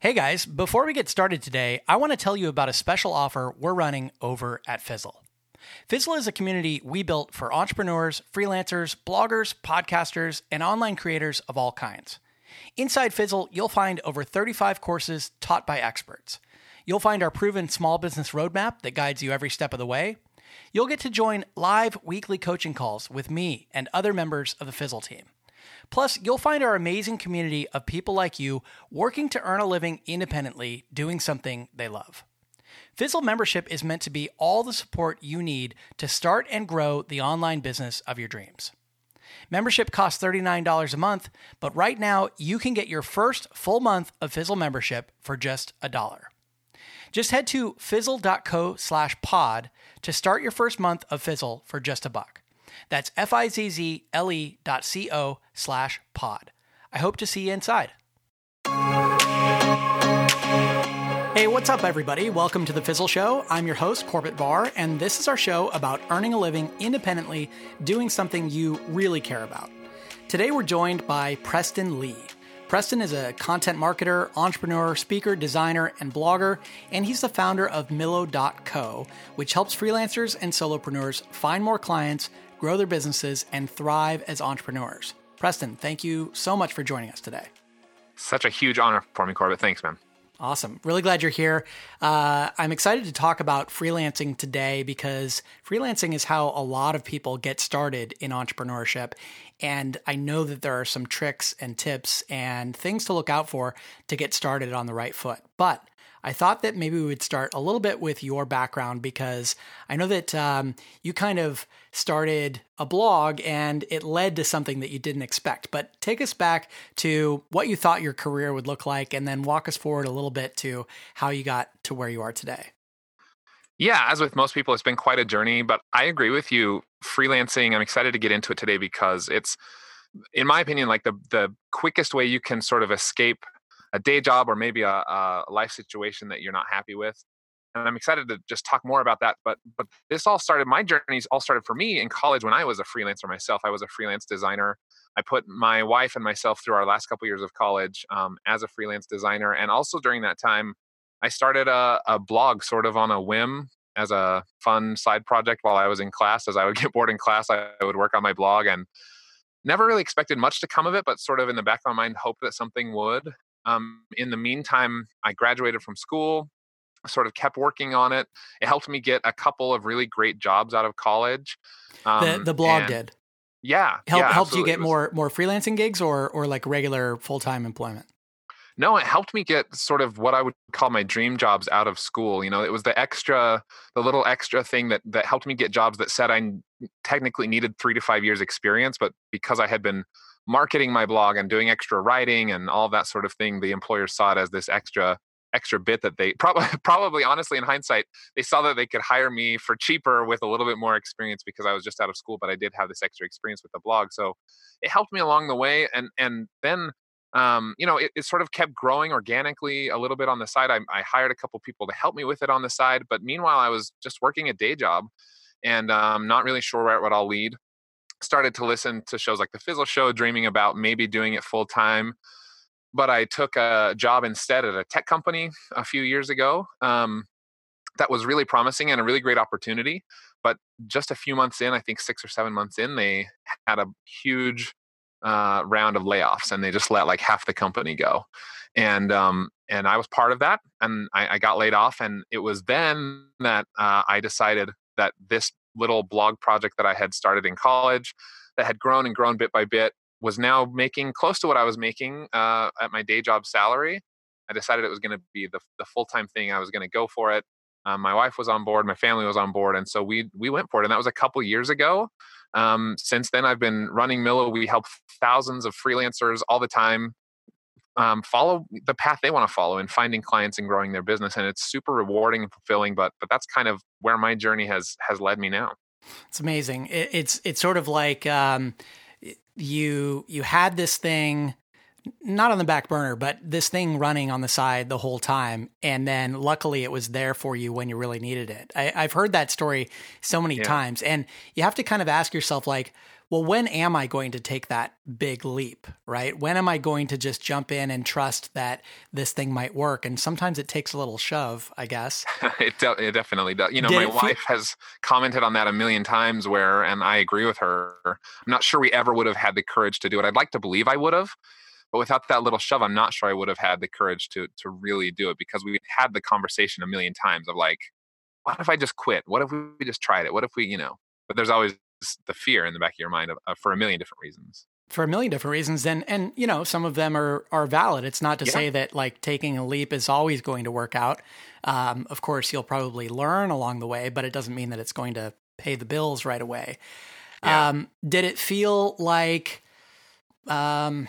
Hey guys, before we get started today, I want to tell you about a special offer we're running over at Fizzle. Fizzle is a community we built for entrepreneurs, freelancers, bloggers, podcasters, and online creators of all kinds. Inside Fizzle, you'll find over 35 courses taught by experts. You'll find our proven small business roadmap that guides you every step of the way. You'll get to join live weekly coaching calls with me and other members of the Fizzle team. Plus, you'll find our amazing community of people like you working to earn a living independently doing something they love. Fizzle membership is meant to be all the support you need to start and grow the online business of your dreams. Membership costs $39 a month, but right now you can get your first full month of Fizzle membership for just a dollar. Just head to fizzle.co slash pod to start your first month of Fizzle for just a buck. That's F-I-Z-Z-L-E dot C-O slash pod. I hope to see you inside. Hey, what's up, everybody? Welcome to the Fizzle Show. I'm your host, Corbett Barr, and this is our show about earning a living independently, doing something you really care about. Today, we're joined by Preston Lee. Preston is a content marketer, entrepreneur, speaker, designer, and blogger, and he's the founder of Millo.co, which helps freelancers and solopreneurs find more clients, grow their businesses, and thrive as entrepreneurs. Preston, thank you so much for joining us today. Such a huge honor for me, Corbett. Thanks, man. Awesome. Really glad you're here. Uh, I'm excited to talk about freelancing today because freelancing is how a lot of people get started in entrepreneurship. And I know that there are some tricks and tips and things to look out for to get started on the right foot. But I thought that maybe we would start a little bit with your background because I know that um, you kind of started a blog and it led to something that you didn't expect. But take us back to what you thought your career would look like and then walk us forward a little bit to how you got to where you are today. Yeah, as with most people, it's been quite a journey, but I agree with you. Freelancing, I'm excited to get into it today because it's, in my opinion, like the the quickest way you can sort of escape a day job or maybe a, a life situation that you're not happy with and I'm excited to just talk more about that. But but this all started. My journeys all started for me in college when I was a freelancer myself. I was a freelance designer. I put my wife and myself through our last couple years of college um, as a freelance designer, and also during that time, I started a, a blog sort of on a whim as a fun side project while I was in class. As I would get bored in class, I, I would work on my blog and never really expected much to come of it, but sort of in the back of my mind, hoped that something would. Um, in the meantime, I graduated from school, sort of kept working on it. It helped me get a couple of really great jobs out of college. Um, the, the blog did. Yeah, Help, yeah, helped you get was, more more freelancing gigs or or like regular full time employment. No, it helped me get sort of what I would call my dream jobs out of school. You know, it was the extra, the little extra thing that that helped me get jobs that said I technically needed three to five years experience, but because I had been marketing my blog and doing extra writing and all that sort of thing, the employers saw it as this extra extra bit that they probably probably honestly in hindsight they saw that they could hire me for cheaper with a little bit more experience because I was just out of school but I did have this extra experience with the blog so it helped me along the way and and then um, you know it, it, sort of kept growing organically a little bit on the side I, I, hired a couple people to help me with it on the side but meanwhile I was just working a day job and um, not really sure where what I'll lead started to listen to shows like the Fizzle Show, dreaming about maybe doing it full time. But I took a job instead at a tech company a few years ago. Um, that was really promising and a really great opportunity. But just a few months in, I think six or seven months in, they had a huge uh, round of layoffs and they just let like half the company go. And um, and I was part of that, and I, I got laid off. And it was then that uh, I decided that this little blog project that I had started in college that had grown and grown bit by bit was now making close to what I was making uh, at my day job salary. I decided it was going to be the, the full time thing. I was going to go for it. Um, my wife was on board, my family was on board, and so we we went for it. And that was a couple years ago. Um, since then, I've been running Millo. We help thousands of freelancers all the time um, follow the path they want to follow in finding clients and growing their business and it's super rewarding and fulfilling but but that's kind of where my journey has has led me now it's amazing it, it's it's sort of like um, you you had this thing not on the back burner but this thing running on the side the whole time and then luckily it was there for you when you really needed it I, have heard that story so many yeah. times and you have to kind of ask yourself like well, when am I going to take that big leap, right? When am I going to just jump in and trust that this thing might work? And sometimes it takes a little shove, I guess. it, de- it definitely does. You know, Did my wife has commented on that a million times where, and I agree with her. I'm not sure we ever would have had the courage to do it. I'd like to believe I would have, but without that little shove, I'm not sure I would have had the courage to to really do it because we had the conversation a million times of like, what if I just quit? What if we just tried it? What if we, you know? But there's always the fear in the back of your mind of, uh, for a million different reasons for a million different reasons and and you know some of them are are valid it's not to yeah. say that like taking a leap is always going to work out um, of course you'll probably learn along the way but it doesn't mean that it's going to pay the bills right away yeah. um, did it feel like um,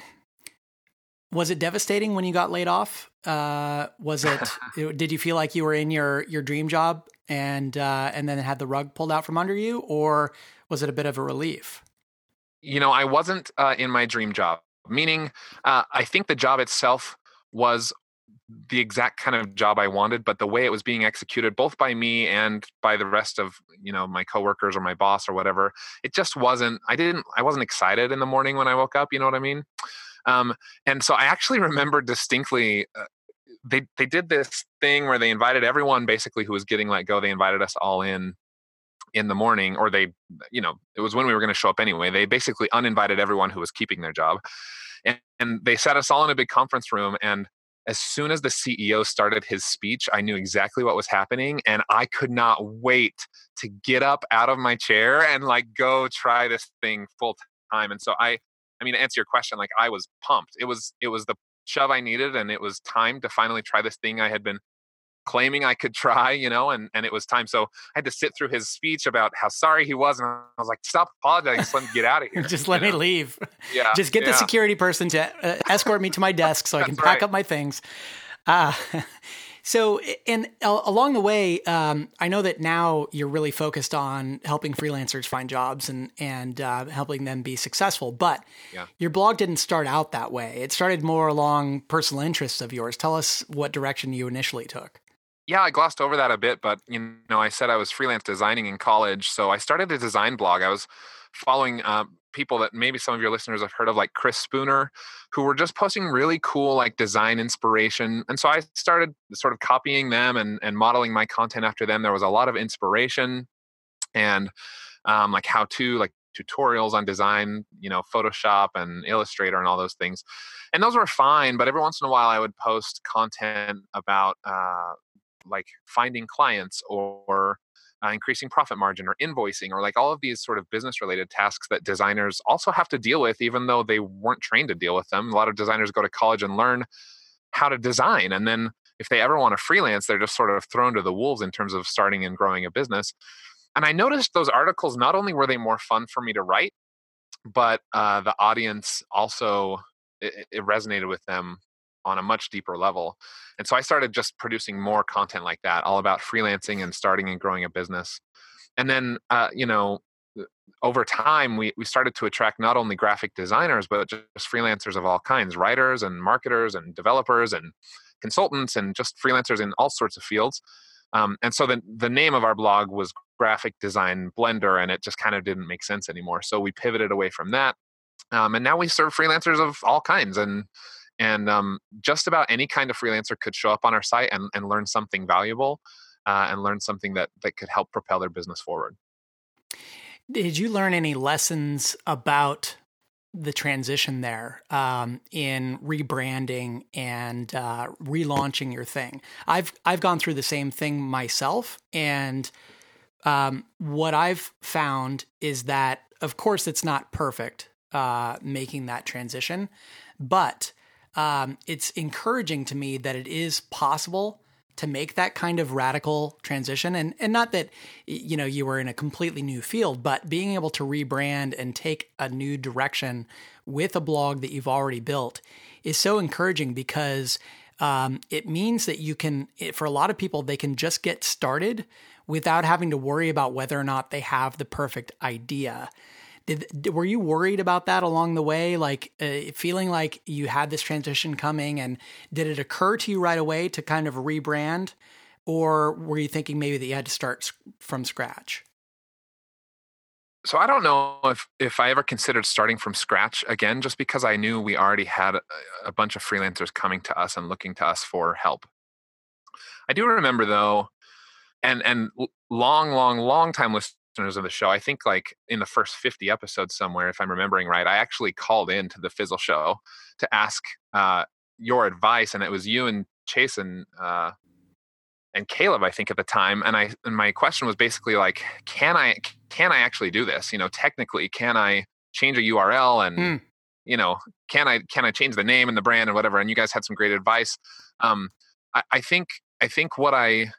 was it devastating when you got laid off uh, was it did you feel like you were in your your dream job and uh, and then had the rug pulled out from under you or was it a bit of a relief? You know, I wasn't uh, in my dream job, meaning uh, I think the job itself was the exact kind of job I wanted, but the way it was being executed, both by me and by the rest of you know my coworkers or my boss or whatever, it just wasn't. I didn't. I wasn't excited in the morning when I woke up. You know what I mean? Um, and so I actually remember distinctly. Uh, they they did this thing where they invited everyone basically who was getting let go. They invited us all in in the morning, or they, you know, it was when we were going to show up anyway. They basically uninvited everyone who was keeping their job. And, and they sat us all in a big conference room. And as soon as the CEO started his speech, I knew exactly what was happening. And I could not wait to get up out of my chair and like go try this thing full time. And so I, I mean, to answer your question, like I was pumped. It was, it was the shove I needed. And it was time to finally try this thing I had been claiming I could try, you know, and, and it was time. So I had to sit through his speech about how sorry he was. And I was like, stop apologizing. Just let me get out of here. just let me know? leave. Yeah. Just get yeah. the security person to uh, escort me to my desk so I can pack right. up my things. Uh, so, and uh, along the way, um, I know that now you're really focused on helping freelancers find jobs and and uh, helping them be successful. But yeah. your blog didn't start out that way. It started more along personal interests of yours. Tell us what direction you initially took yeah, I glossed over that a bit, but you know, I said I was freelance designing in college, so I started a design blog. I was following uh, people that maybe some of your listeners have heard of, like Chris Spooner, who were just posting really cool like design inspiration. And so I started sort of copying them and and modeling my content after them. There was a lot of inspiration and um, like how to like tutorials on design, you know, Photoshop and Illustrator and all those things. And those were fine, but every once in a while I would post content about uh, like finding clients or uh, increasing profit margin or invoicing or like all of these sort of business related tasks that designers also have to deal with even though they weren't trained to deal with them. A lot of designers go to college and learn how to design and then if they ever want to freelance they're just sort of thrown to the wolves in terms of starting and growing a business. And i noticed those articles not only were they more fun for me to write but uh, the audience also it, it resonated with them on a much deeper level. And so I started just producing more content like that, all about freelancing and starting and growing a business. And then, uh, you know, uh, over time, we, we started to attract not only graphic designers, but just freelancers of all kinds writers and marketers and developers and consultants and just freelancers in all sorts of fields. Um, and so the, the name of our blog was Graphic Design Blender, and it just kind of didn't make sense anymore. So we pivoted away from that. Um, and now we serve freelancers of all kinds. And and um, just about any kind of freelancer could show up on our site and, and learn something valuable uh, and learn something that, that could help propel their business forward. Did you learn any lessons about the transition there um, in rebranding and uh, relaunching your thing? I've I've gone through the same thing myself, and um, what I've found is that, of course, it's not perfect uh, making that transition, but um, it's encouraging to me that it is possible to make that kind of radical transition. And and not that you know you were in a completely new field but being able to rebrand and take a new direction with a blog that you've already built is so encouraging because um, it means that you can for a lot of people they can just get started without having to worry about whether or not they have the perfect idea did, were you worried about that along the way, like uh, feeling like you had this transition coming, and did it occur to you right away to kind of rebrand, or were you thinking maybe that you had to start from scratch? so I don't know if if I ever considered starting from scratch again, just because I knew we already had a, bunch of freelancers coming to us and looking to us for help. I do remember though, and and long, long, long time listeners of the show, I think like in the first 50 episodes somewhere, if I'm remembering right, I actually called in to the Fizzle show to ask uh, your advice, and it was you and Chase and uh, and Caleb, I think at the time, and I and my question was basically like, can I can I actually do this? You know, technically, can I change a URL and mm. you know, can I can I change the name and the brand and whatever? And you guys had some great advice. Um, I, I think I think what I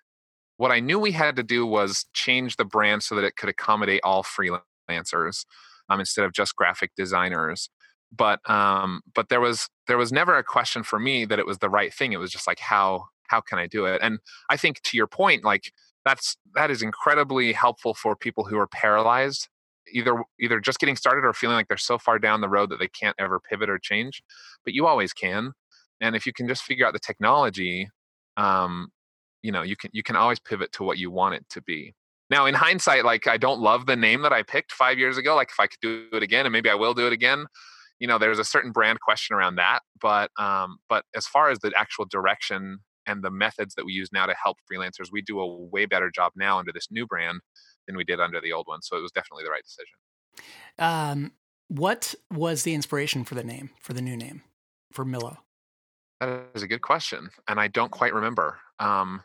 what I knew we had to do was change the brand so that it could accommodate all freelancers um, instead of just graphic designers. But um, but there was there was never a question for me that it was the right thing. It was just like how how can I do it? And I think to your point, like that's that is incredibly helpful for people who are paralyzed either either just getting started or feeling like they're so far down the road that they can't ever pivot or change but you always can and if you can just figure out the technology um, you know you can you can always pivot to what you want it to be. Now in hindsight like i don't love the name that i picked five years ago like if i could do it again and maybe i will do it again you know there's a certain brand question around that but um but as far as the actual direction and the methods that we use now to help freelancers we do a way better job now under this new brand than we did under the old one so it was definitely the right decision. Um what was the inspiration for the name for the new name for millo that is a good question and i don't quite remember. Um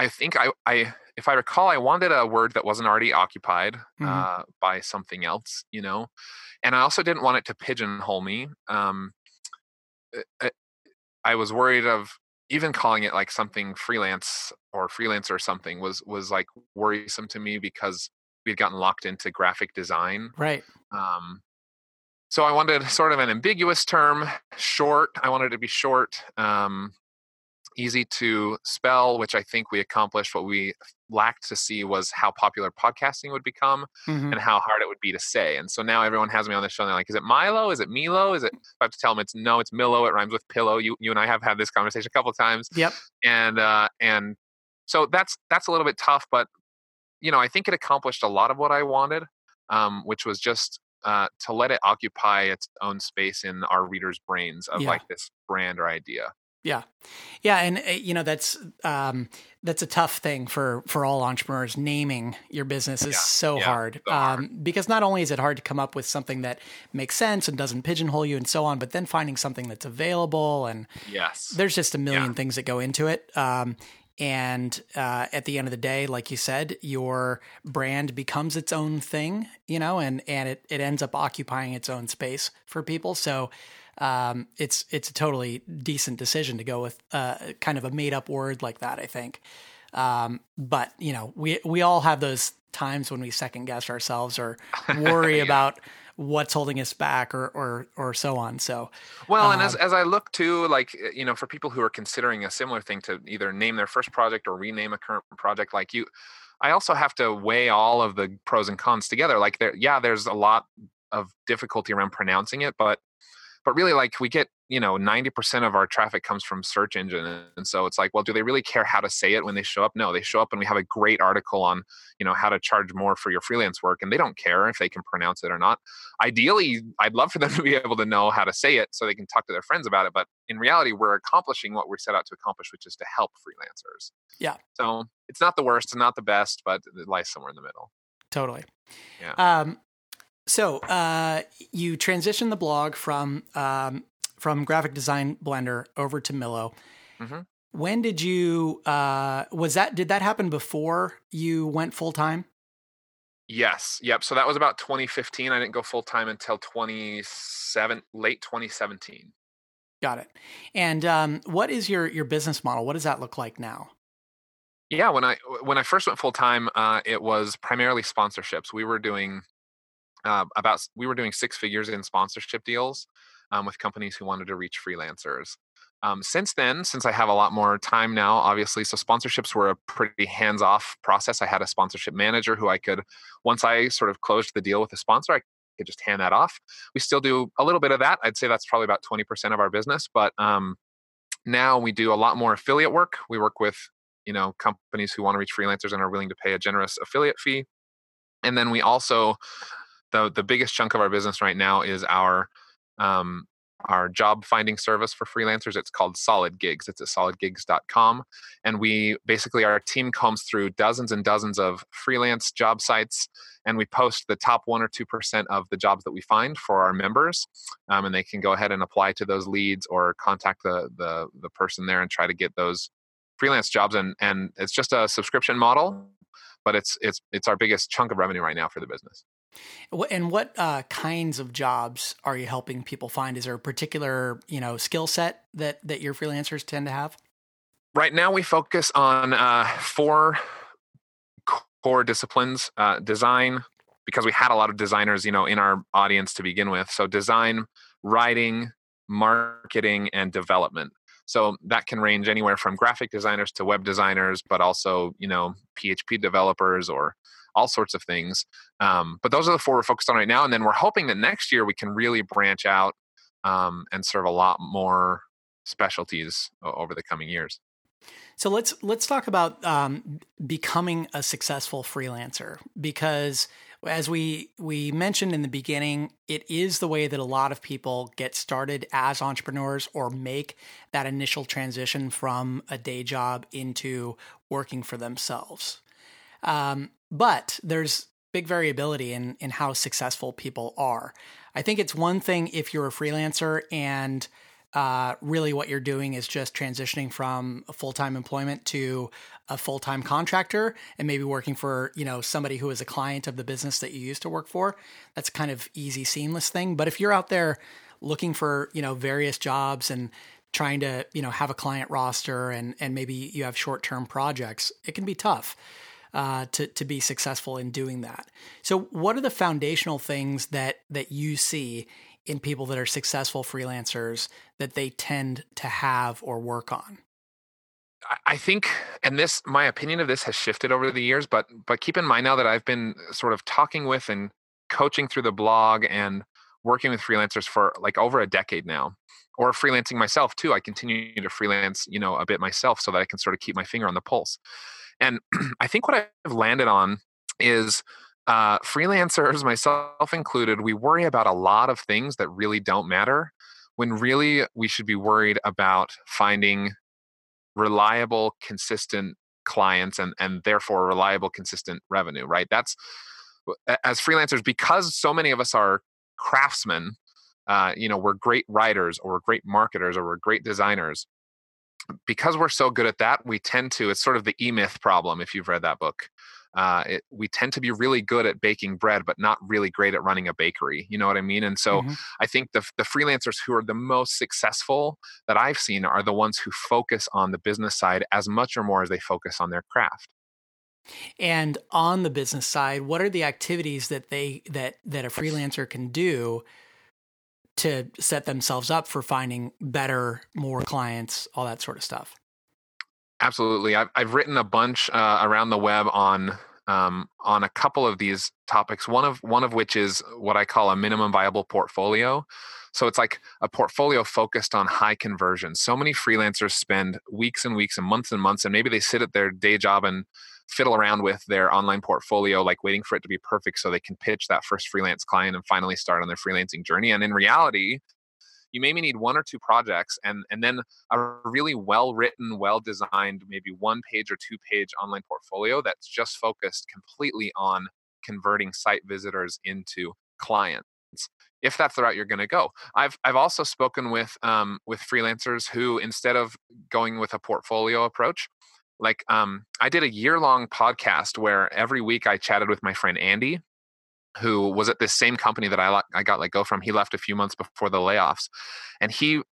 I think I, I, if I recall, I wanted a word that wasn't already occupied mm-hmm. uh, by something else, you know, and I also didn't want it to pigeonhole me. Um, eh, eh, I was worried of even calling it like something freelance or freelancer or something was was like worrisome to me because we had gotten locked into graphic design. Right. Um, so I wanted sort of an ambiguous term, short. I wanted to be short. Um, easy to spell, which I think we accomplished. What we lacked to see was how popular podcasting would become mm-hmm. and how hard it would be to say. And so now everyone has me on the show and they're like, is it Milo? Is it Milo? Is it, I have to tell them it's no, it's Millo. It rhymes with pillow. You, you and I have had this conversation a couple times. Yep. And, uh, and so that's, that's a little bit tough, but you know, I think it accomplished a lot of what I wanted, um, which was just uh, to let it occupy its own space in our readers' brains of yeah. like this brand or idea. Yeah, yeah, and uh, you know that's um, that's a tough thing for for all entrepreneurs. Naming your business is yeah, so yeah, hard, so hard. Um, because not only is it hard to come up with something that makes sense and doesn't pigeonhole you and so on, but then finding something that's available and yes, there's just a million yeah. things that go into it. Um, and uh, at the end of the day, like you said, your brand becomes its own thing, you know, and and it it ends up occupying its own space for people. So um, it's it's a totally decent decision to go with uh, kind of a made up word like that. I think, um, but you know, we we all have those times when we second guess ourselves or worry yeah. about what's holding us back or or or so on so well and as, um as i look to like eh, you know for people who are considering a similar thing to either name their first project or rename a current project like you i also have to weigh all of the pros and cons together like there yeah there's a lot of difficulty around pronouncing it but but really like we get you know 90% of our traffic comes from search engine and so it's like well do they really care how to say it when they show up? No they show up and we have a great article on you know how to charge more for your freelance work and they don't care if they can pronounce it or not. Ideally i'd love for them to be able to know how to say it so they can talk to their friends about it but in reality we're accomplishing what we're set out to accomplish which is to help freelancers. Yeah. So it's not the worst it's not the best but it lies somewhere in the middle. Totally. Yeah. Um so uh, you transitioned the blog from um, from Graphic Design Blender over to Millo. Mm-hmm. When did you? Uh, was that did that happen before you went full time? Yes. Yep. So that was about 2015. I didn't go full time until 27 late 2017. Got it. And um, what is your your business model? What does that look like now? Yeah, when I when I first went full time, uh, it was primarily sponsorships. We were doing uh, about we were doing six figures in sponsorship deals um, with companies who wanted to reach freelancers. Um, since then, since I have a lot more time now, obviously, so sponsorships were a pretty hands off process. I had a sponsorship manager who I could, once I sort of closed the deal with a sponsor, I could just hand that off. We still do a little bit of that. I'd say that's probably about 20% of our business, but um, now we do a lot more affiliate work. We work with you know companies who want to reach freelancers and are willing to pay a generous affiliate fee And then we also the the biggest chunk of our business right now is our um, our job finding service for freelancers. It's called Solid Gigs. It's at solidgigs.com. And we basically, our team combs through dozens and dozens of freelance job sites and we post the top one or 2% of the jobs that we find for our members. Um, and they can go ahead and apply to those leads or contact the, the, the person there and try to get those freelance jobs. And, and it's just a subscription model, but it's, it's, it's our biggest chunk of revenue right now for the business. And what uh, kinds of jobs are you helping people find? Is there a particular you know skill set that that your freelancers tend to have? Right now, we focus on uh, four core disciplines: uh, design, because we had a lot of designers, you know, in our audience to begin with. So design, writing, marketing, and development. So that can range anywhere from graphic designers to web designers, but also you know PHP developers or all sorts of things. Um, but those are the four we're focused on right now. And then we're hoping that next year we can really branch out um, and serve a lot more specialties over the coming years. So let's let's talk about um, becoming a successful freelancer because as we we mentioned in the beginning, it is the way that a lot of people get started as entrepreneurs or make that initial transition from a day job into working for themselves. Um, but there's big variability in in how successful people are. I think it's one thing if you're a freelancer and uh, really what you're doing is just transitioning from full-time employment to a full-time contractor and maybe working for you know somebody who is a client of the business that you used to work for. That's kind of easy seamless thing. But if you're out there looking for you know various jobs and trying to you know have a client roster and and maybe you have short-term projects it can be tough uh, to to be successful in doing that. So, what are the foundational things that that you see in people that are successful freelancers that they tend to have or work on? I think, and this, my opinion of this has shifted over the years, but but keep in mind now that I've been sort of talking with and coaching through the blog and working with freelancers for like over a decade now or freelancing myself too i continue to freelance you know a bit myself so that i can sort of keep my finger on the pulse and I think what I've landed on is uh, freelancers, myself included, we worry about a lot of things that really don't matter when really we should be worried about finding reliable, consistent clients and, and therefore reliable, consistent revenue, right? That's as freelancers, because so many of us are craftsmen, uh, you know, we're great writers or we're great marketers or we're great designers because we're so good at that, we tend to, it's sort of the E Myth problem, if you've read that book. Uh, it, we tend to be really good at baking bread, but not really great at running a bakery. You know what I mean? And so mm-hmm. I think the, the freelancers who are the most successful that I've seen are the ones who focus on the business side as much or more as they focus on their craft. And on the business side, what are the activities that they that that a freelancer can do to set themselves up for finding better, more clients, all that sort of stuff. Absolutely, I've I've written a bunch uh, around the web on um, on a couple of these topics. One of one of which is what I call a minimum viable portfolio. So it's like a portfolio focused on high conversion. So many freelancers spend weeks and weeks and months and months, and maybe they sit at their day job and fiddle around with their online portfolio, like waiting for it to be perfect so they can pitch that first freelance client and finally start on their freelancing journey. And in reality, you maybe need one or two projects and and then a really well written well designed maybe one page or two page online portfolio that's just focused completely on converting site visitors into clients if that's the route you're going to go i've i've also spoken with um, with freelancers who instead of going with a portfolio approach like um, i did a year long podcast where every week i chatted with my friend andy who was at this same company that i, I got let go from. He left a few months before the layoffs and he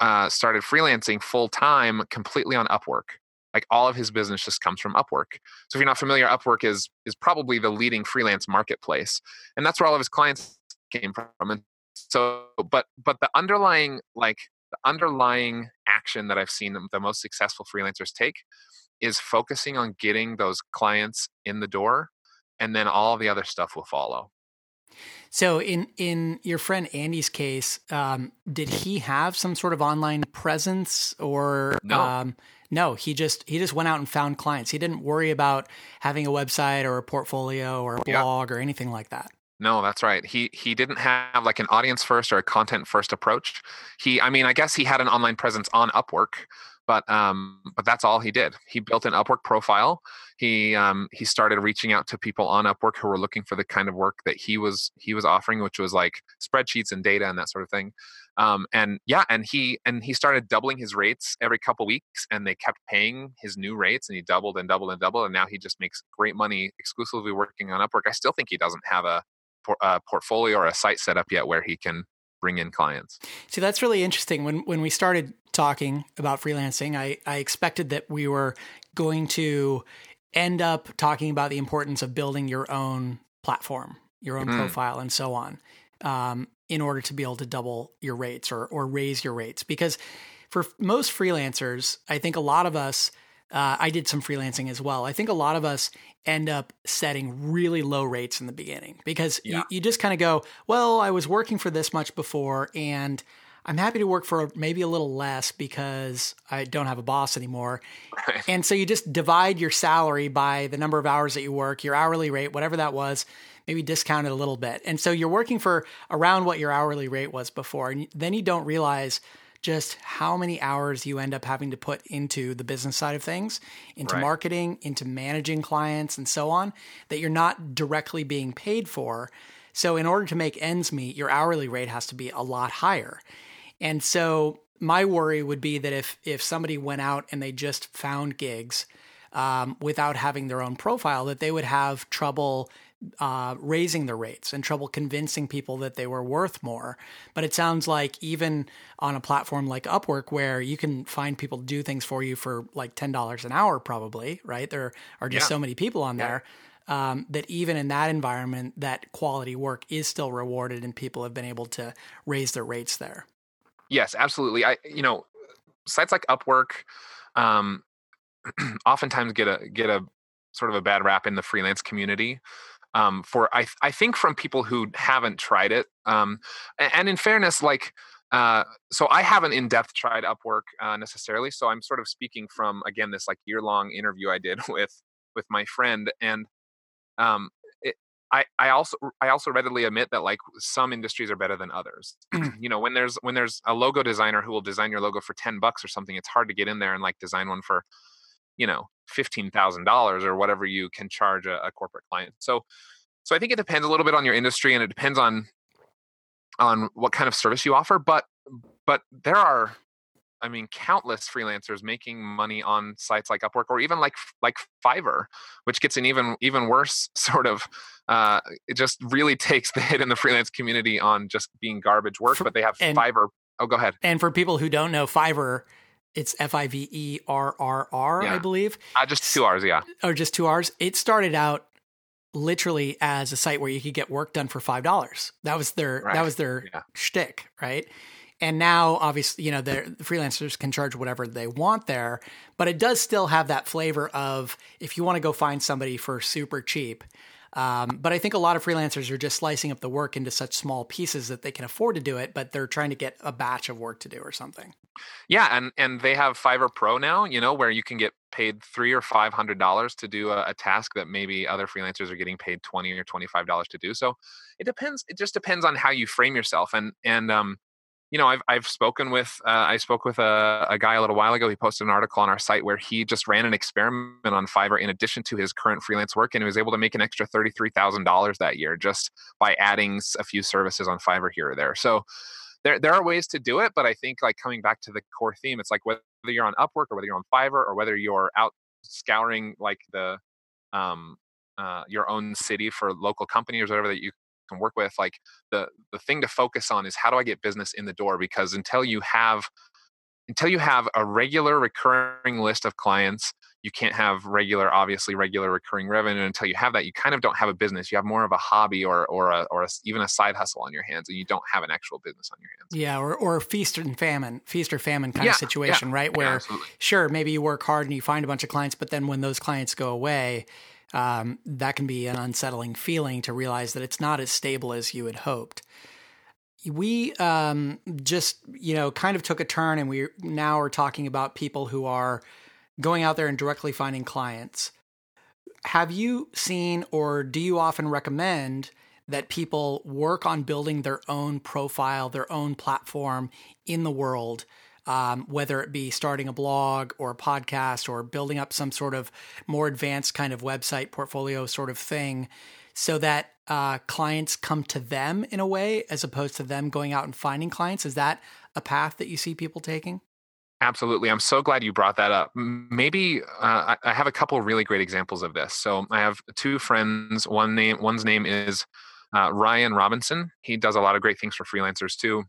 uh, started freelancing full time completely on upwork. Like all of his business just comes from upwork. So if you're not familiar upwork is is probably the leading freelance marketplace and that's where all of his clients came from and so but but the underlying like the underlying action that I've seen the most successful freelancers take is focusing on getting those clients in the door and then all the other stuff will follow. So in in your friend Andy's case, um, did he have some sort of online presence or no. um, no, he just he just went out and found clients. He didn't worry about having a website or a portfolio or a blog yeah. or anything like that. No, that's right. He he didn't have like an audience first or a content first approach. He I mean, I guess he had an online presence on Upwork, but um but that's all he did. He built an Upwork profile. He um he started reaching out to people on Upwork who were looking for the kind of work that he was he was offering, which was like spreadsheets and data and that sort of thing. Um and yeah, and he and he started doubling his rates every couple weeks and they kept paying his new rates and he doubled and doubled and doubled and now he just makes great money exclusively working on Upwork. I still think he doesn't have a por- a portfolio or a site set up yet where he can bring in clients. See, that's really interesting. When when we started talking about freelancing, I, I expected that we were going to end up talking about the importance of building your own platform, your own mm. profile, and so on, um, in order to be able to double your rates or or raise your rates. Because for most freelancers, I think a lot of us uh, I did some freelancing as well. I think a lot of us end up setting really low rates in the beginning because yeah. you, you just kind of go, well, I was working for this much before and I'm happy to work for maybe a little less because I don't have a boss anymore. Right. And so you just divide your salary by the number of hours that you work, your hourly rate, whatever that was, maybe discount it a little bit. And so you're working for around what your hourly rate was before. And then you don't realize – just how many hours you end up having to put into the business side of things, into right. marketing, into managing clients, and so on, that you're not directly being paid for. So, in order to make ends meet, your hourly rate has to be a lot higher. And so, my worry would be that if if somebody went out and they just found gigs um, without having their own profile, that they would have trouble uh, raising the rates and trouble convincing people that they were worth more. But it sounds like even on a platform like Upwork, where you can find people to do things for you for like ten dollars an hour, probably right. There are just yeah. so many people on yeah. there. Um, that even in that environment, that quality work is still rewarded, and people have been able to raise their rates there. Yes, absolutely. I, you know, sites like Upwork, um, oftentimes get a get a sort of a bad rap in the freelance community um, for I I think from people who haven't tried it. Um, and in fairness, like uh, so I haven't in depth tried Upwork uh, necessarily. So I'm sort of speaking from again this like year long interview I did with with my friend, and um, it, I I also I also readily admit that like some industries are better than others. you know, when there's when there's a logo designer who will design your logo for ten bucks or something, it's hard to get in there and like design one for you know $15,000 or whatever you can charge a, a, corporate client. So, so I think it depends a little bit on your industry and it depends on, on what kind of service you offer. But, but there are, I mean, countless freelancers making money on sites like Upwork or even like, like Fiverr, which gets an even, even worse sort of, uh, it just really takes the hit in the freelance community on just being garbage work, but they have and, Fiverr. Oh, go ahead. And for people who don't know, Fiverr it's F I V E R R R, I believe. Uh, just two R's, yeah. Or just two R's. It started out literally as a site where you could get work done for five dollars. That was their right. that was their yeah. shtick, right? And now, obviously, you know, the freelancers can charge whatever they want there, but it does still have that flavor of if you want to go find somebody for super cheap, um, but I think a lot of freelancers are just slicing up the work into such small pieces that they can afford to do it, but they're trying to get a batch of work to do or something. Yeah, and and they have Fiverr Pro now, you know, where you can get paid three or five hundred dollars to do a, a, task that maybe other freelancers are getting paid twenty or twenty five dollars to do. So it depends. It just depends on how you frame yourself. And and um, you know, I've I've spoken with uh, I spoke with a, a guy a little while ago. He posted an article on our site where he just ran an experiment on Fiverr in addition to his current freelance work, and he was able to make an extra thirty three thousand dollars that year just by adding a few services on Fiverr here or there. So there there are ways to do it, but I think like coming back to the core theme, it's like whether you're on Upwork or whether you're on Fiverr or whether you're out scouring like the um, uh, your own city for local companies or whatever that you can work with like the the thing to focus on is how do i get business in the door? Because until you have until you have a regular recurring list of clients you can't have regular obviously regular recurring revenue. Until you have that you kind of don't have a business. You have more of a hobby or or a, or a, even a side hustle on your hands and you don't have an actual business on your hands. Yeah or, or feast and famine feast or famine kind yeah, of situation yeah, right where yeah, sure maybe you work hard and you find a bunch of clients but then when those clients go away um, that can be an unsettling feeling to realize that it's not as stable as you had hoped. We um, just, you know, kind of took a turn, and we now are talking about people who are going out there and directly finding clients, have you seen or do you often recommend that people work on building their own profile, their own platform in the world? Um, whether it be starting a blog or a podcast or building up some sort of more advanced kind of website portfolio sort of thing, so that uh, clients come to them in a way as opposed to them going out and finding clients? Is that a path that you see people taking? Absolutely. I'm so glad you brought that up. Maybe uh, I have a couple really great examples of this. So I have two friends. One name, one's name is uh, Ryan Robinson. He does a lot of great things for freelancers too.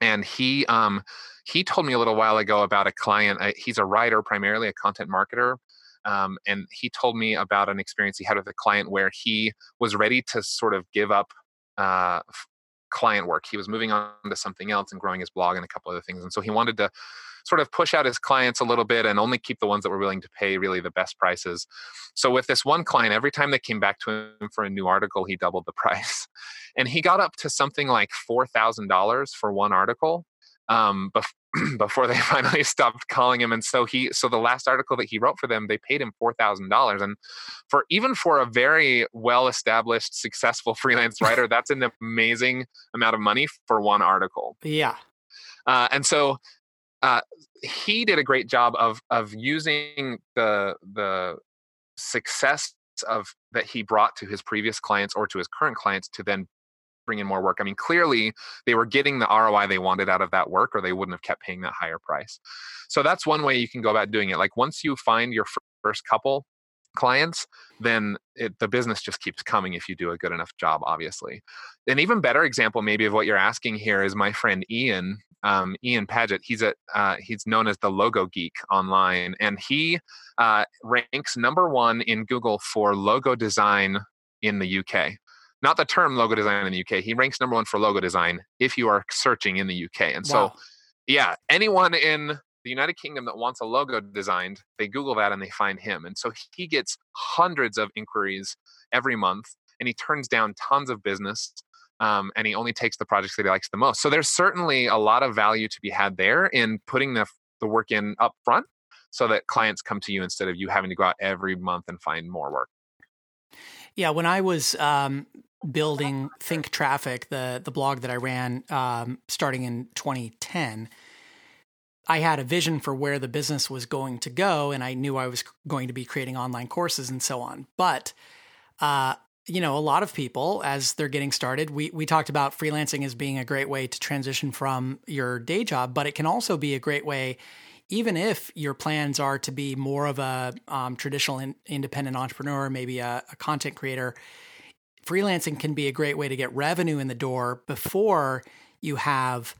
And he um, he told me a little while ago about a client. Uh, he's a writer, primarily a content marketer. Um, and he told me about an experience he had with a client where he was ready to sort of give up uh, client work. He was moving on to something else and growing his blog and a couple other things. And so he wanted to sort of push out his clients a little bit and only keep the ones that were willing to pay really the best prices. So with this one client, every time they came back to him for a new article, he doubled the price. And he got up to something like $4,000 for one article. Um, before they finally stopped calling him and so he so the last article that he wrote for them they paid him $4000 and for even for a very well established successful freelance writer that's an amazing amount of money for one article. Yeah. Uh, and so uh, he did a great job of of using the the success of that he brought to his previous clients or to his current clients to then bring in more work. I mean, clearly they were getting the ROI they wanted out of that work, or they wouldn't have kept paying that higher price. So that's one way you can go about doing it. Like once you find your first couple clients, then it, the business just keeps coming if you do a good enough job, obviously. An even better example, maybe, of what you're asking here is my friend Ian. Um, Ian Paget. He's a uh, he's known as the logo geek online, and he uh, ranks number one in Google for logo design in the UK not the term logo design in the UK. He ranks number one for logo design if you are searching in the UK. And wow. so, yeah, anyone in the United Kingdom that wants a logo designed, they Google that and they find him. And so he gets hundreds of inquiries every month and he turns down tons of business. Um, and he only takes the projects that he likes the most. So there's certainly a lot of value to be had there in putting the, the work in up front so that clients come to you instead of you having to go out every month and find more work. Yeah, when I was um, building Think Traffic, the the blog that I ran um, starting in 2010. I had a vision for where the business was going to go, and I knew I was going to be creating online courses and so on. But uh, you know, a lot of people, as they're getting started, we we talked about freelancing as being a great way to transition from your day job, but it can also be a great way, even if your plans are to be more of a um, traditional in, independent entrepreneur, maybe a, a content creator freelancing can be a great way to get revenue in the door before you have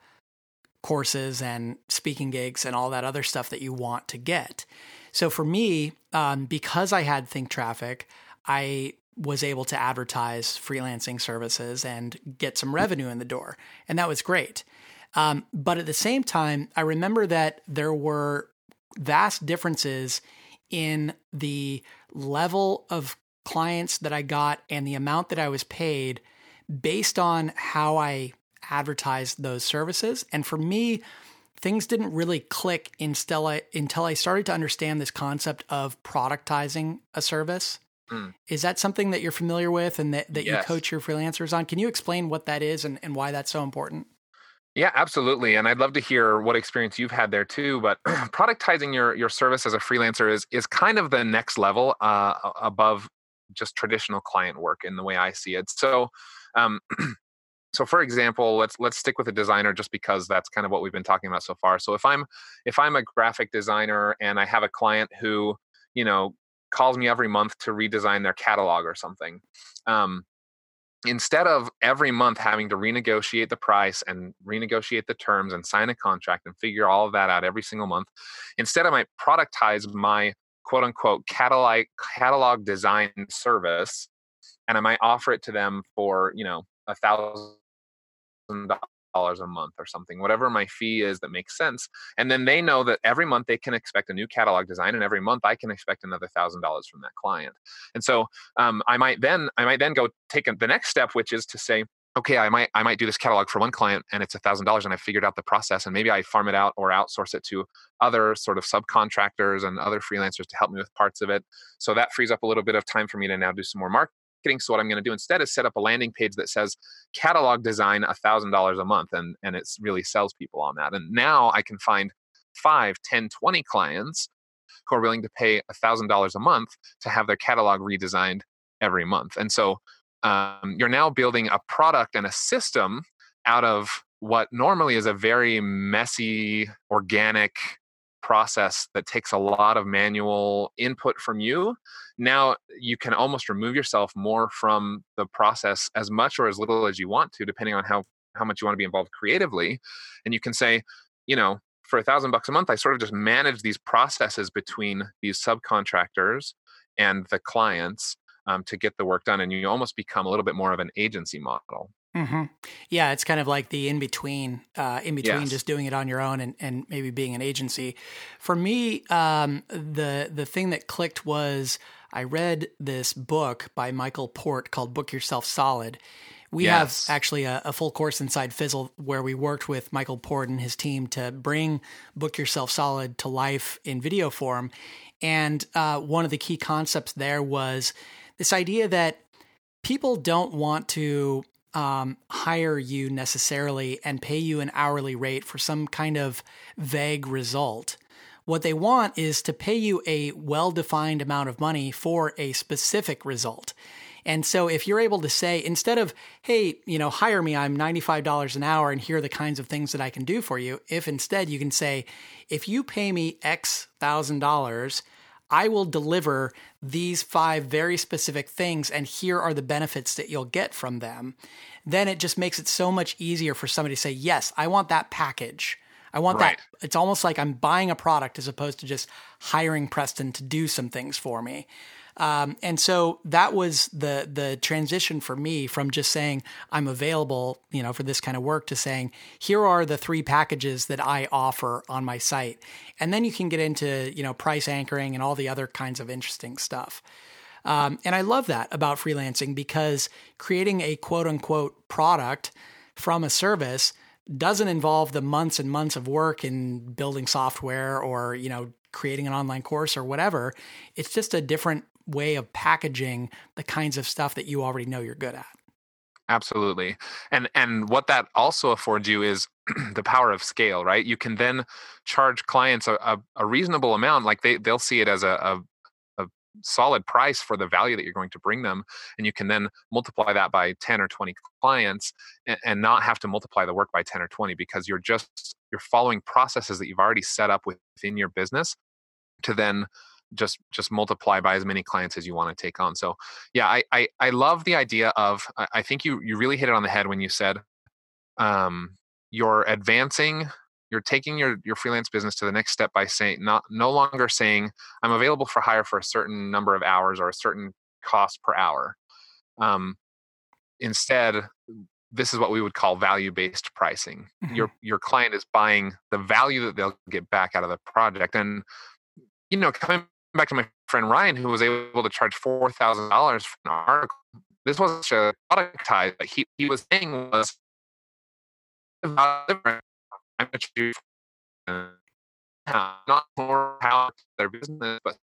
courses and speaking gigs and all that other stuff that you want to get. So for me, um, because I had Think Traffic, I was able to advertise freelancing services and get some revenue in the door. And that was great. Um, but at the same time, I remember that there were vast differences in the level of clients that I got and the amount that I was paid based on how I advertised those services. And for me, things didn't really click until I, until I started to understand this concept of productizing a service. Mm. Is that something that you're familiar with and that, that yes. you coach your freelancers on? Can you explain what that is and, and why that's so important? Yeah, absolutely. And I'd love to hear what experience you've had there too. But productizing your your service as a freelancer is is kind of the next level uh, above just traditional client work in the way I see it. So, um, so for example, let's let's stick with a designer just because that's kind of what we've been talking about so far. So if I'm if I'm a graphic designer and I have a client who you know calls me every month to redesign their catalog or something. Um, instead of every month having to renegotiate the price and renegotiate the terms and sign a contract and figure all of that out every single month, instead I might productize my quote unquote catalog catalog design service and I might offer it to them for, you know, a thousand dollars a month or something, whatever my fee is that makes sense. And then they know that every month they can expect a new catalog design, and every month I can expect another thousand dollars from that client. And so um, I might then I might then go take the next step, which is to say, okay, I might I might do this catalog for one client and it's a thousand dollars and I figured out the process and maybe I farm it out or outsource it to other sort of subcontractors and other freelancers to help me with parts of it. So that frees up a little bit of time for me to now do some more marketing. So what I'm going to do instead is set up a landing page that says catalog design a thousand dollars a month and and it really sells people on that. And now I can find five, ten, twenty clients who are willing to pay a thousand dollars a month to have their catalog redesigned every month. And so um, you're now building a product and a system out of what normally is a very messy, organic process that takes a lot of manual input from you. Now you can almost remove yourself more from the process as much or as little as you want to, depending on how how much you want to be involved creatively. And you can say, you know, for a thousand bucks a month, I sort of just manage these processes between these subcontractors and the clients um, to get the work done. And you almost become a little bit more of an agency model. Mm-hmm. Yeah, it's kind of like the in between, uh, in between yes. just doing it on your own and, and maybe being an agency. For me, um, the the thing that clicked was I read this book by Michael Port called "Book Yourself Solid." We yes. have actually a, a, full course inside Fizzle where we worked with Michael Port and his team to bring Book Yourself Solid to life in video form. And uh, one of the key concepts there was this idea that people don't want to um, hire you necessarily and pay you an hourly rate for some kind of vague result. What they want is to pay you a well defined amount of money for a specific result. And so if you're able to say, instead of, hey, you know, hire me, I'm $95 an hour and here are the kinds of things that I can do for you, if instead you can say, if you pay me X thousand dollars, I will deliver these five very specific things, and here are the benefits that you'll get from them, then it just makes it so much easier for somebody to say, Yes, I want that package. I want right. that. It's almost like I'm buying a product as opposed to just hiring Preston to do some things for me. Um, and so that was the the transition for me from just saying I'm available, you know, for this kind of work to saying here are the three packages that I offer on my site, and then you can get into you know price anchoring and all the other kinds of interesting stuff. Um, and I love that about freelancing because creating a quote unquote product from a service doesn't involve the months and months of work in building software or you know creating an online course or whatever. It's just a different way of packaging the kinds of stuff that you already know you're good at. Absolutely. And and what that also affords you is the power of scale right? You can then charge clients a, a, a reasonable amount like they they'll see it as a, a, a solid price for the value that you're going to bring them and you can then multiply that by 10 or 20 clients and, and not have to multiply the work by 10 or 20 because you're just you're following processes that you've already set up within your business to then just just multiply by as many clients as you want to take on so yeah i i, I love the idea of i think you you really hit it on the head when you said um you're advancing you're taking your your freelance business to the next step by saying not no longer saying i'm available for hire for a certain number of hours or a certain cost per hour um instead this is what we would call value based pricing mm-hmm. your your client is buying the value that they'll get back out of the project and you know coming back to my friend Ryan, who was able to charge four thousand dollars for an article. This wasn't a productized. Like he he was saying was, I'm not more how their business, but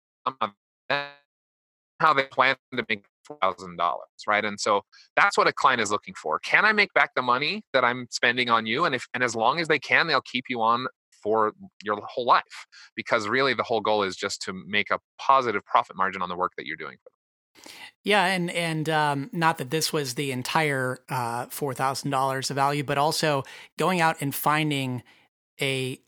how they plan to make thousand dollars, right? And so that's what a client is looking for. Can I make back the money that I'm spending on you? And if and as long as they can, they'll keep you on for your whole life because really the whole goal is just to make a positive profit margin on the work that you're doing for them. Yeah, and and um, not that this was the entire uh, four thousand dollars of value, but also going out and finding a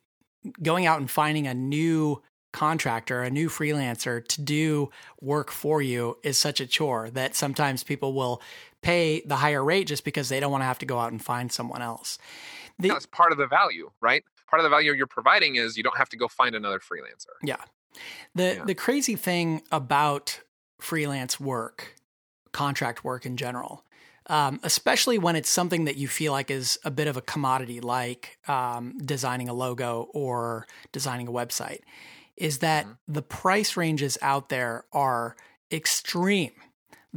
going out and finding a new contractor, a new freelancer to do work for you is such a chore that sometimes people will pay the higher rate just because they don't want to have to go out and find someone else. The, That's part of the value, right? Part of the value you're providing is you don't have to go find another freelancer. Yeah. The yeah. the crazy thing about freelance work, contract work in general, um, especially when it's something that you feel like is a bit of a commodity, like um, designing a logo or designing a website, is that mm-hmm. the price ranges out there are extreme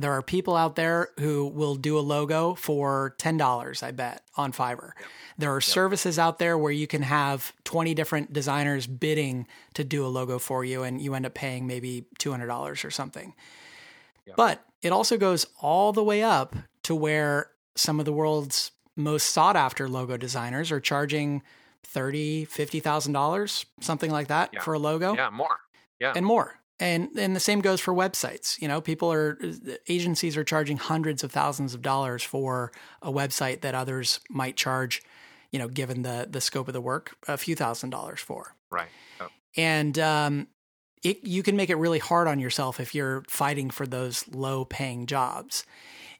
There are people out there who will do a logo for $10, I bet, on Fiverr. Yep. There are yep. services out there where you can have 20 different designers bidding to do a logo for you, and you end up paying maybe $200 or something. Yep. But it also goes all the way up to where some of the world's most sought after logo designers are charging thirty, fifty thousand dollars, something like that, yeah. for a logo. Yeah, more. Yeah, and more. And and the same goes for websites. You know, people are agencies are charging hundreds of thousands of dollars for a website that others might charge, you know, given the the scope of the work, a few thousand dollars for. Right. Oh. And um, it, you can make it really hard on yourself if you're fighting for those low paying jobs.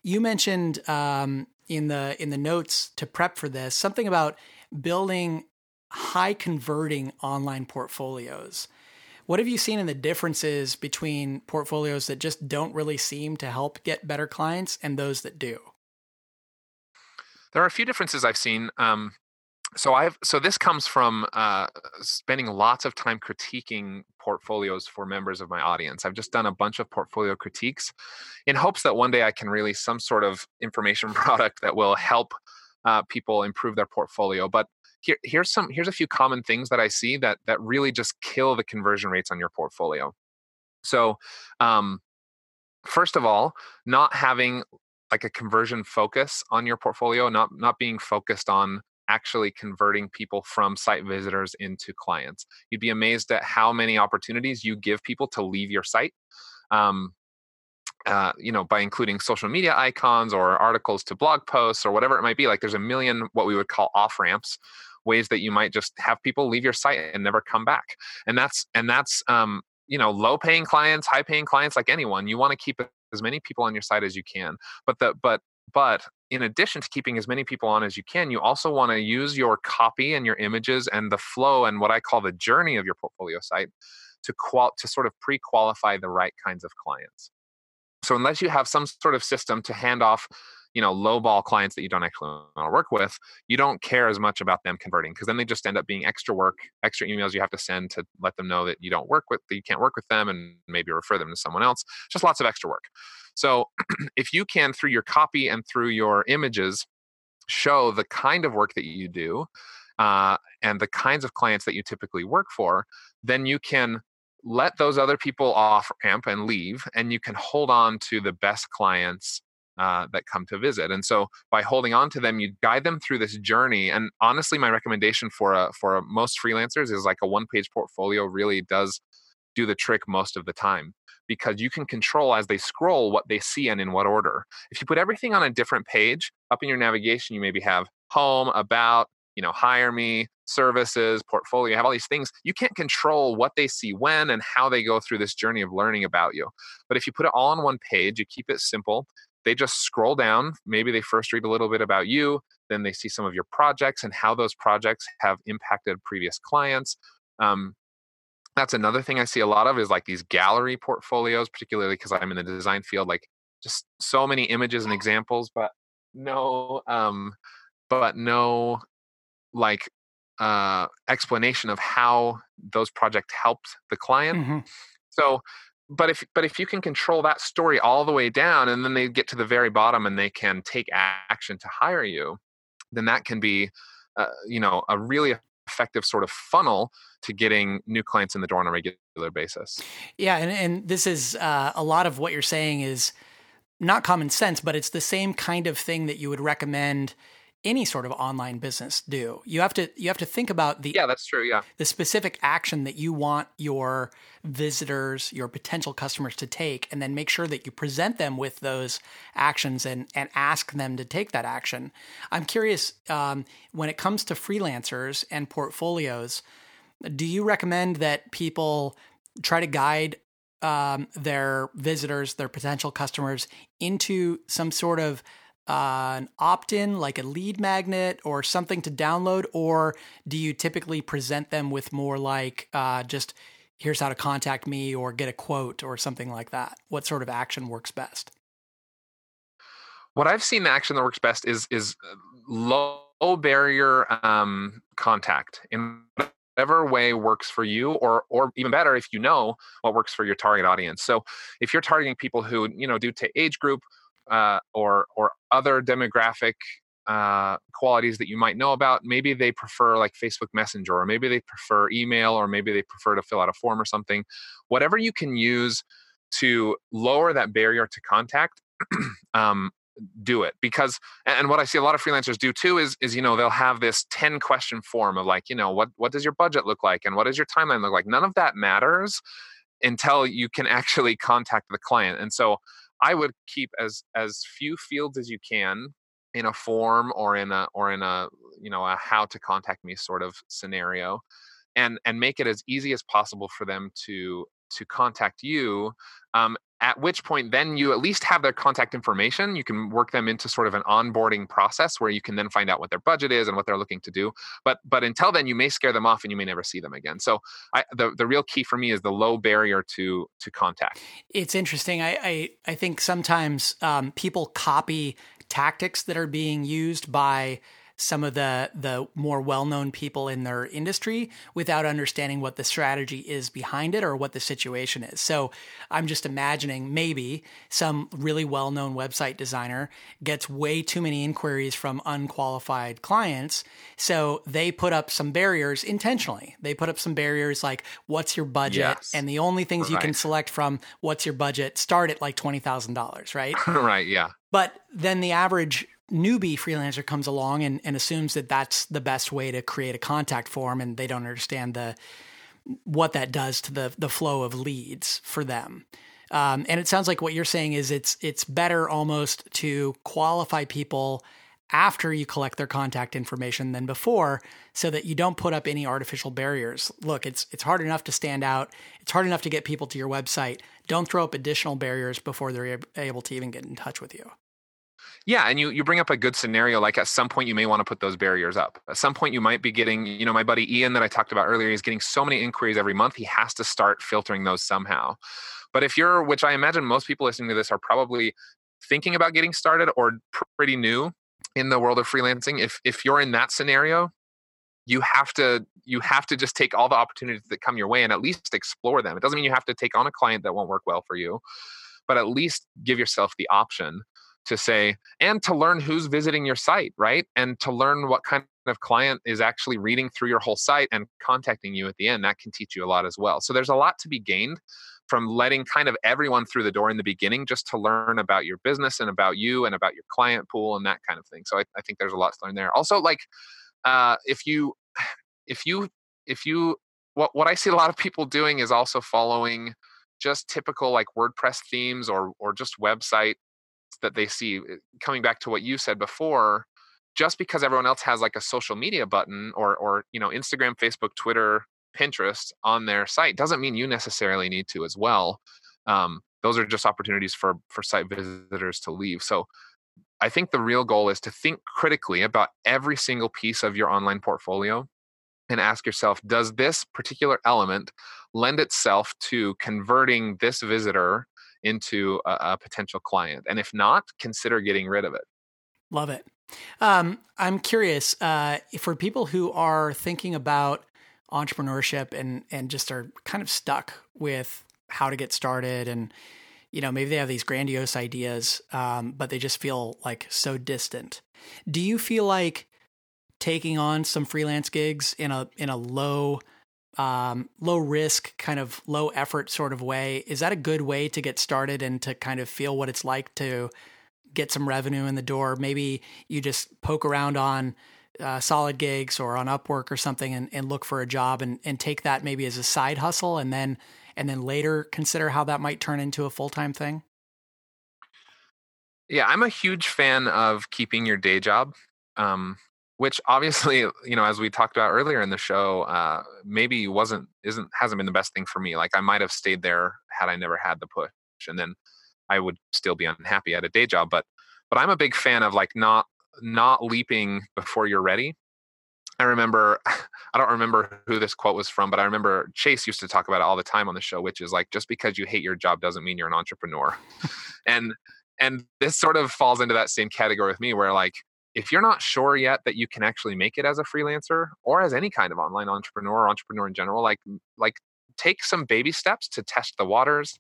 You mentioned um, in the in the notes to prep for this something about building high converting online portfolios. What have you seen in the differences between portfolios that just don't really seem to help get better clients and those that do? There are a few differences I've seen. Um, so I've so this comes from uh, spending lots of time critiquing portfolios for members of my audience. I've just done a bunch of portfolio critiques in hopes that one day I can release some sort of information product that will help uh, people improve their portfolio. But here, here's some here's a few common things that I see that that really just kill the conversion rates on your portfolio. So, um, first of all, not having like a conversion focus on your portfolio, not not being focused on actually converting people from site visitors into clients. You'd be amazed at how many opportunities you give people to leave your site. Um, uh, you know, by including social media icons or articles to blog posts or whatever it might be. Like there's a million what we would call off ramps, ways that you might just have people leave your site and never come back. And that's and that's um, you know, low paying clients, high paying clients, like anyone. You want to keep as many people on your site as you can. But the but but in addition to keeping as many people on as you can, you also want to use your copy and your images and the flow and what I call the journey of your portfolio site to qual to sort of pre-qualify the right kinds of clients. So unless you have some sort of system to hand off, you know, low ball clients that you don't actually want to work with, you don't care as much about them converting because then they just end up being extra work, extra emails you have to send to let them know that you don't work with, that you can't work with them and maybe refer them to someone else. Just lots of extra work. So if you can, through your copy and through your images, show the kind of work that you do uh, and the kinds of clients that you typically work for, then you can let those other people off ramp and leave, and you can hold on to the best clients uh, that come to visit. And so by holding on to them, you guide them through this journey. And honestly, my recommendation for a, for a, most freelancers is like a one page portfolio really does do the trick most of the time because you can control as they scroll what they see and in what order. If you put everything on a different page, up in your navigation, you maybe have home, about, you know, hire me, services, portfolio, you have all these things. You can't control what they see when and how they go through this journey of learning about you. But if you put it all on one page, you keep it simple, they just scroll down. Maybe they first read a little bit about you, then they see some of your projects and how those projects have impacted previous clients. Um, that's another thing I see a lot of is like these gallery portfolios, particularly because I'm in the design field, like just so many images and examples, but no, um, but no like uh, explanation of how those projects helped the client. Mm-hmm. So, but if but if you can control that story all the way down, and then they get to the very bottom and they can take action to hire you, then that can be, uh, you know, a really effective sort of funnel to getting new clients in the door on a regular basis. Yeah, and and this is uh, a lot of what you're saying is not common sense, but it's the same kind of thing that you would recommend any sort of online business do. You have to you have to think about the Yeah, that's true, yeah. the specific action that you want your visitors, your potential customers to take and then make sure that you present them with those actions and and ask them to take that action. I'm curious um, when it comes to freelancers and portfolios, do you recommend that people try to guide um, their visitors, their potential customers into some sort of uh, an opt in, like a lead magnet or something to download? Or do you typically present them with more like uh, just here's how to contact me or get a quote or something like that? What sort of action works best? What I've seen the action that works best is is uh, low barrier um, contact. in whatever way works for you or or even better if you know what works for your target audience so if you're targeting people who you know due to age group uh, or or other demographic uh, qualities that you might know about. Maybe they prefer like Facebook Messenger, or maybe they prefer email, or maybe they prefer to fill out a form or something. Whatever you can use to lower that barrier to contact, um, do it because and what i see a lot of freelancers do too is is you know they'll have this 10 question form of like you know what what does your budget look like and what does your timeline look like none of that matters until you can actually contact the client and so i would keep as as few fields as you can in a form or in a or in a you know a how to contact me sort of scenario and and make it as easy as possible for them to to contact you um, at which point then you at least have their contact information. You can work them into sort of an onboarding process where you can then find out what their budget is and what they're looking to do. But but until then you may scare them off and you may never see them again. So I, the, the real key for me is the low barrier to to contact. It's interesting. I i, I think sometimes um, people copy tactics that are being used by some of the the more well-known people in their industry without understanding what the strategy is behind it or what the situation is. So I'm just imagining maybe some really well-known website designer gets way too many inquiries from unqualified clients, so they put up some barriers intentionally. They put up some barriers like what's your budget yes. and the only things right. you can select from what's your budget start at like $20,000, right? right, yeah. But then the average newbie freelancer comes along and, and assumes that that's the best way to create a contact form and they don't understand the what that does to the the flow of leads for them. Um, and it sounds like what you're saying is it's it's better almost to qualify people after you collect their contact information than before so that you don't put up any artificial barriers. Look, it's it's hard enough to stand out. It's hard enough to get people to your website. Don't throw up additional barriers before they're able to even get in touch with you. Yeah, and you you bring up a good scenario. Like at some point, you may want to put those barriers up. At some point, you might be getting, you know, my buddy Ian that I talked about earlier is getting so many inquiries every month. He has to start filtering those somehow. But if you're, which I imagine most people listening to this are probably thinking about getting started or pretty new in the world of freelancing, if if you're in that scenario, you have to you have to just take all the opportunities that come your way and at least explore them. It doesn't mean you have to take on a client that won't work well for you, but at least give yourself the option to say and to learn who's visiting your site right? And to learn what kind of client is actually reading through your whole site and contacting you at the end that can teach you a lot as well. So there's a lot to be gained from letting kind of everyone through the door in the beginning just to learn about your business and about you and about your client pool and that kind of thing. So i, I think there's a lot to learn there. Also like uh, if you if you if you what what i see a lot of people doing is also following just typical like wordpress themes or or just website that they see eh, coming back to what you said before just because everyone else has like a social media button or or you know instagram facebook twitter pinterest on their site doesn't mean you necessarily need to as well. Um, those are just opportunities for for site visitors to leave. So i think the real goal is to think critically about every single piece of your online portfolio and ask yourself does this particular element lend itself to converting this visitor into a, a potential client. And if not, consider getting rid of it. Love it. Um, I'm curious uh, for people who are thinking about entrepreneurship and and just are kind of stuck with how to get started and you know maybe they have these grandiose ideas um, but they just feel like so distant do you feel like taking on some freelance gigs in a in a low um, low risk, kind of low effort sort of way. Is that a good way to get started and to kind of feel what it's like to get some revenue in the door? Maybe you just poke around on uh, SolidGigs or on Upwork or something and, and look for a job and, and take that maybe as a side hustle and then and then later consider how that might turn into a full time thing? Yeah, I'm a huge fan of keeping your day job. Um, which obviously you know as we talked about earlier in the show uh, maybe wasn't isn't hasn't been the best thing for me. Like i might have stayed there had i never had the push and then i would still be unhappy at a day job but but i'm a big fan of like not not leaping before you're ready. I remember i don't remember who this quote was from but i remember chase used to talk about it all the time on the show which is like just because you hate your job doesn't mean you're an entrepreneur. And and this sort of falls into that same category with me where like if you're not sure yet that you can actually make it as a freelancer or as any kind of online entrepreneur or entrepreneur in general, like like take some baby steps to test the waters.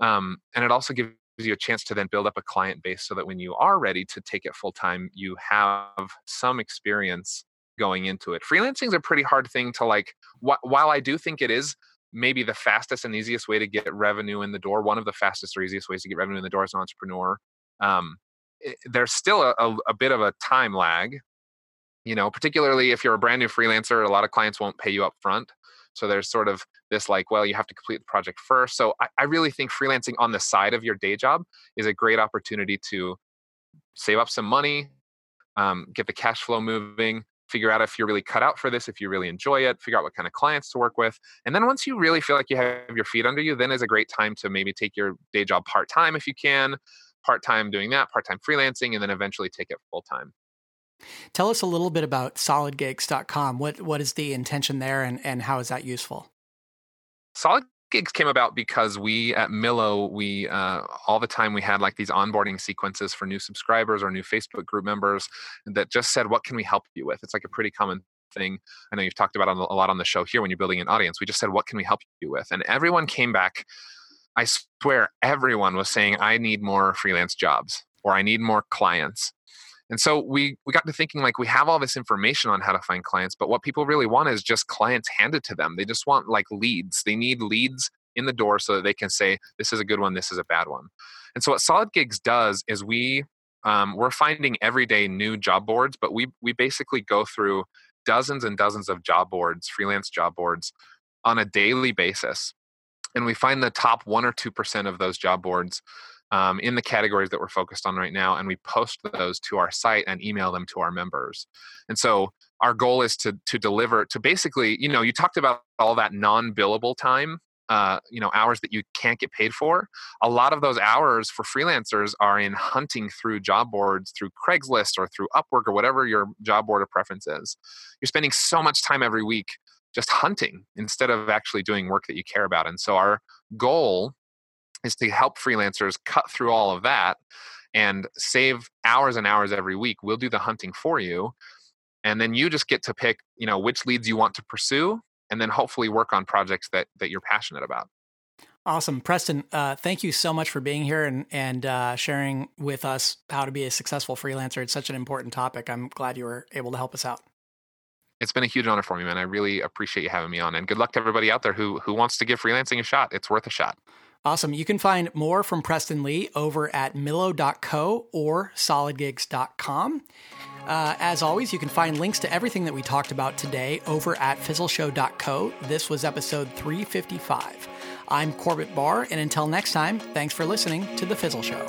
Um, and it also gives you a chance to then build up a client base so that when you are ready to take it full time, you have some experience going into it. Freelancing is a pretty hard thing to like. Wh- while I do think it is maybe the fastest and easiest way to get revenue in the door, one of the fastest or easiest ways to get revenue in the door as an entrepreneur. Um, there's still a, a, a bit of a time lag you know particularly if you're a brand new freelancer a lot of clients won't pay you up front so there's sort of this like well you have to complete the project first so I, I, really think freelancing on the side of your day job is a great opportunity to save up some money um, get the cash flow moving figure out if you're really cut out for this, if you really enjoy it, figure out what kind of clients to work with. And then once you really feel like you have your feet under you, then is a great time to maybe take your day job part time if you can, part time doing that, part time freelancing, and then eventually take it full time. Tell us a little bit about solidgigs.com. What what is the intention there and, and how is that useful? Solid gigs came about because we at Millo, we uh, all the time we had like these onboarding sequences for new subscribers or new Facebook group members that just said, "What can we help you with?" It's like a pretty common thing. I know you've talked about a lot on the show here when you're building an audience. We just said, "What can we help you with?" And everyone came back. I swear, everyone was saying, "I need more freelance jobs." or I need more clients and so we we got to thinking like we have all this information on how to find clients, but what people really want is just clients handed to them. They just want like leads. They need leads in the door so that they can say this is a good one, this is a bad one. And so what SolidGigs does is we um, we're finding every day new job boards, but we we basically go through dozens and dozens of job boards, freelance job boards, on a daily basis, and we find the top one or two percent of those job boards um, in the categories that we're focused on right now, and we post those to our site and email them to our members. And so our goal is to to deliver to basically, you know, you talked about all that non-billable time. Uh, you know hours that you can't get paid for a lot of those hours for freelancers are in hunting through job boards through craigslist or through upwork or whatever your job board of preference is you're spending so much time every week just hunting instead of actually doing work that you care about and so our goal is to help freelancers cut through all of that and save hours and hours every week. We'll do the hunting for you. And then you just get to pick, you know, which leads you want to pursue and then hopefully work on projects that that you're passionate about. Awesome. Preston, uh, thank you so much for being here and, and uh, sharing with us how to be a successful freelancer. It's such an important topic. I'm glad you were able to help us out. It's been a huge honor for me, man. I really appreciate you having me on. And good luck to everybody out there who who wants to give freelancing a shot. It's worth a shot. Awesome. You can find more from Preston Lee over at millo.co or solidgigs.com. Uh, as always, you can find links to everything that we talked about today over at fizzleshow.co. This was episode 355. I'm Corbett Barr, and until next time, thanks for listening to The Fizzle Show.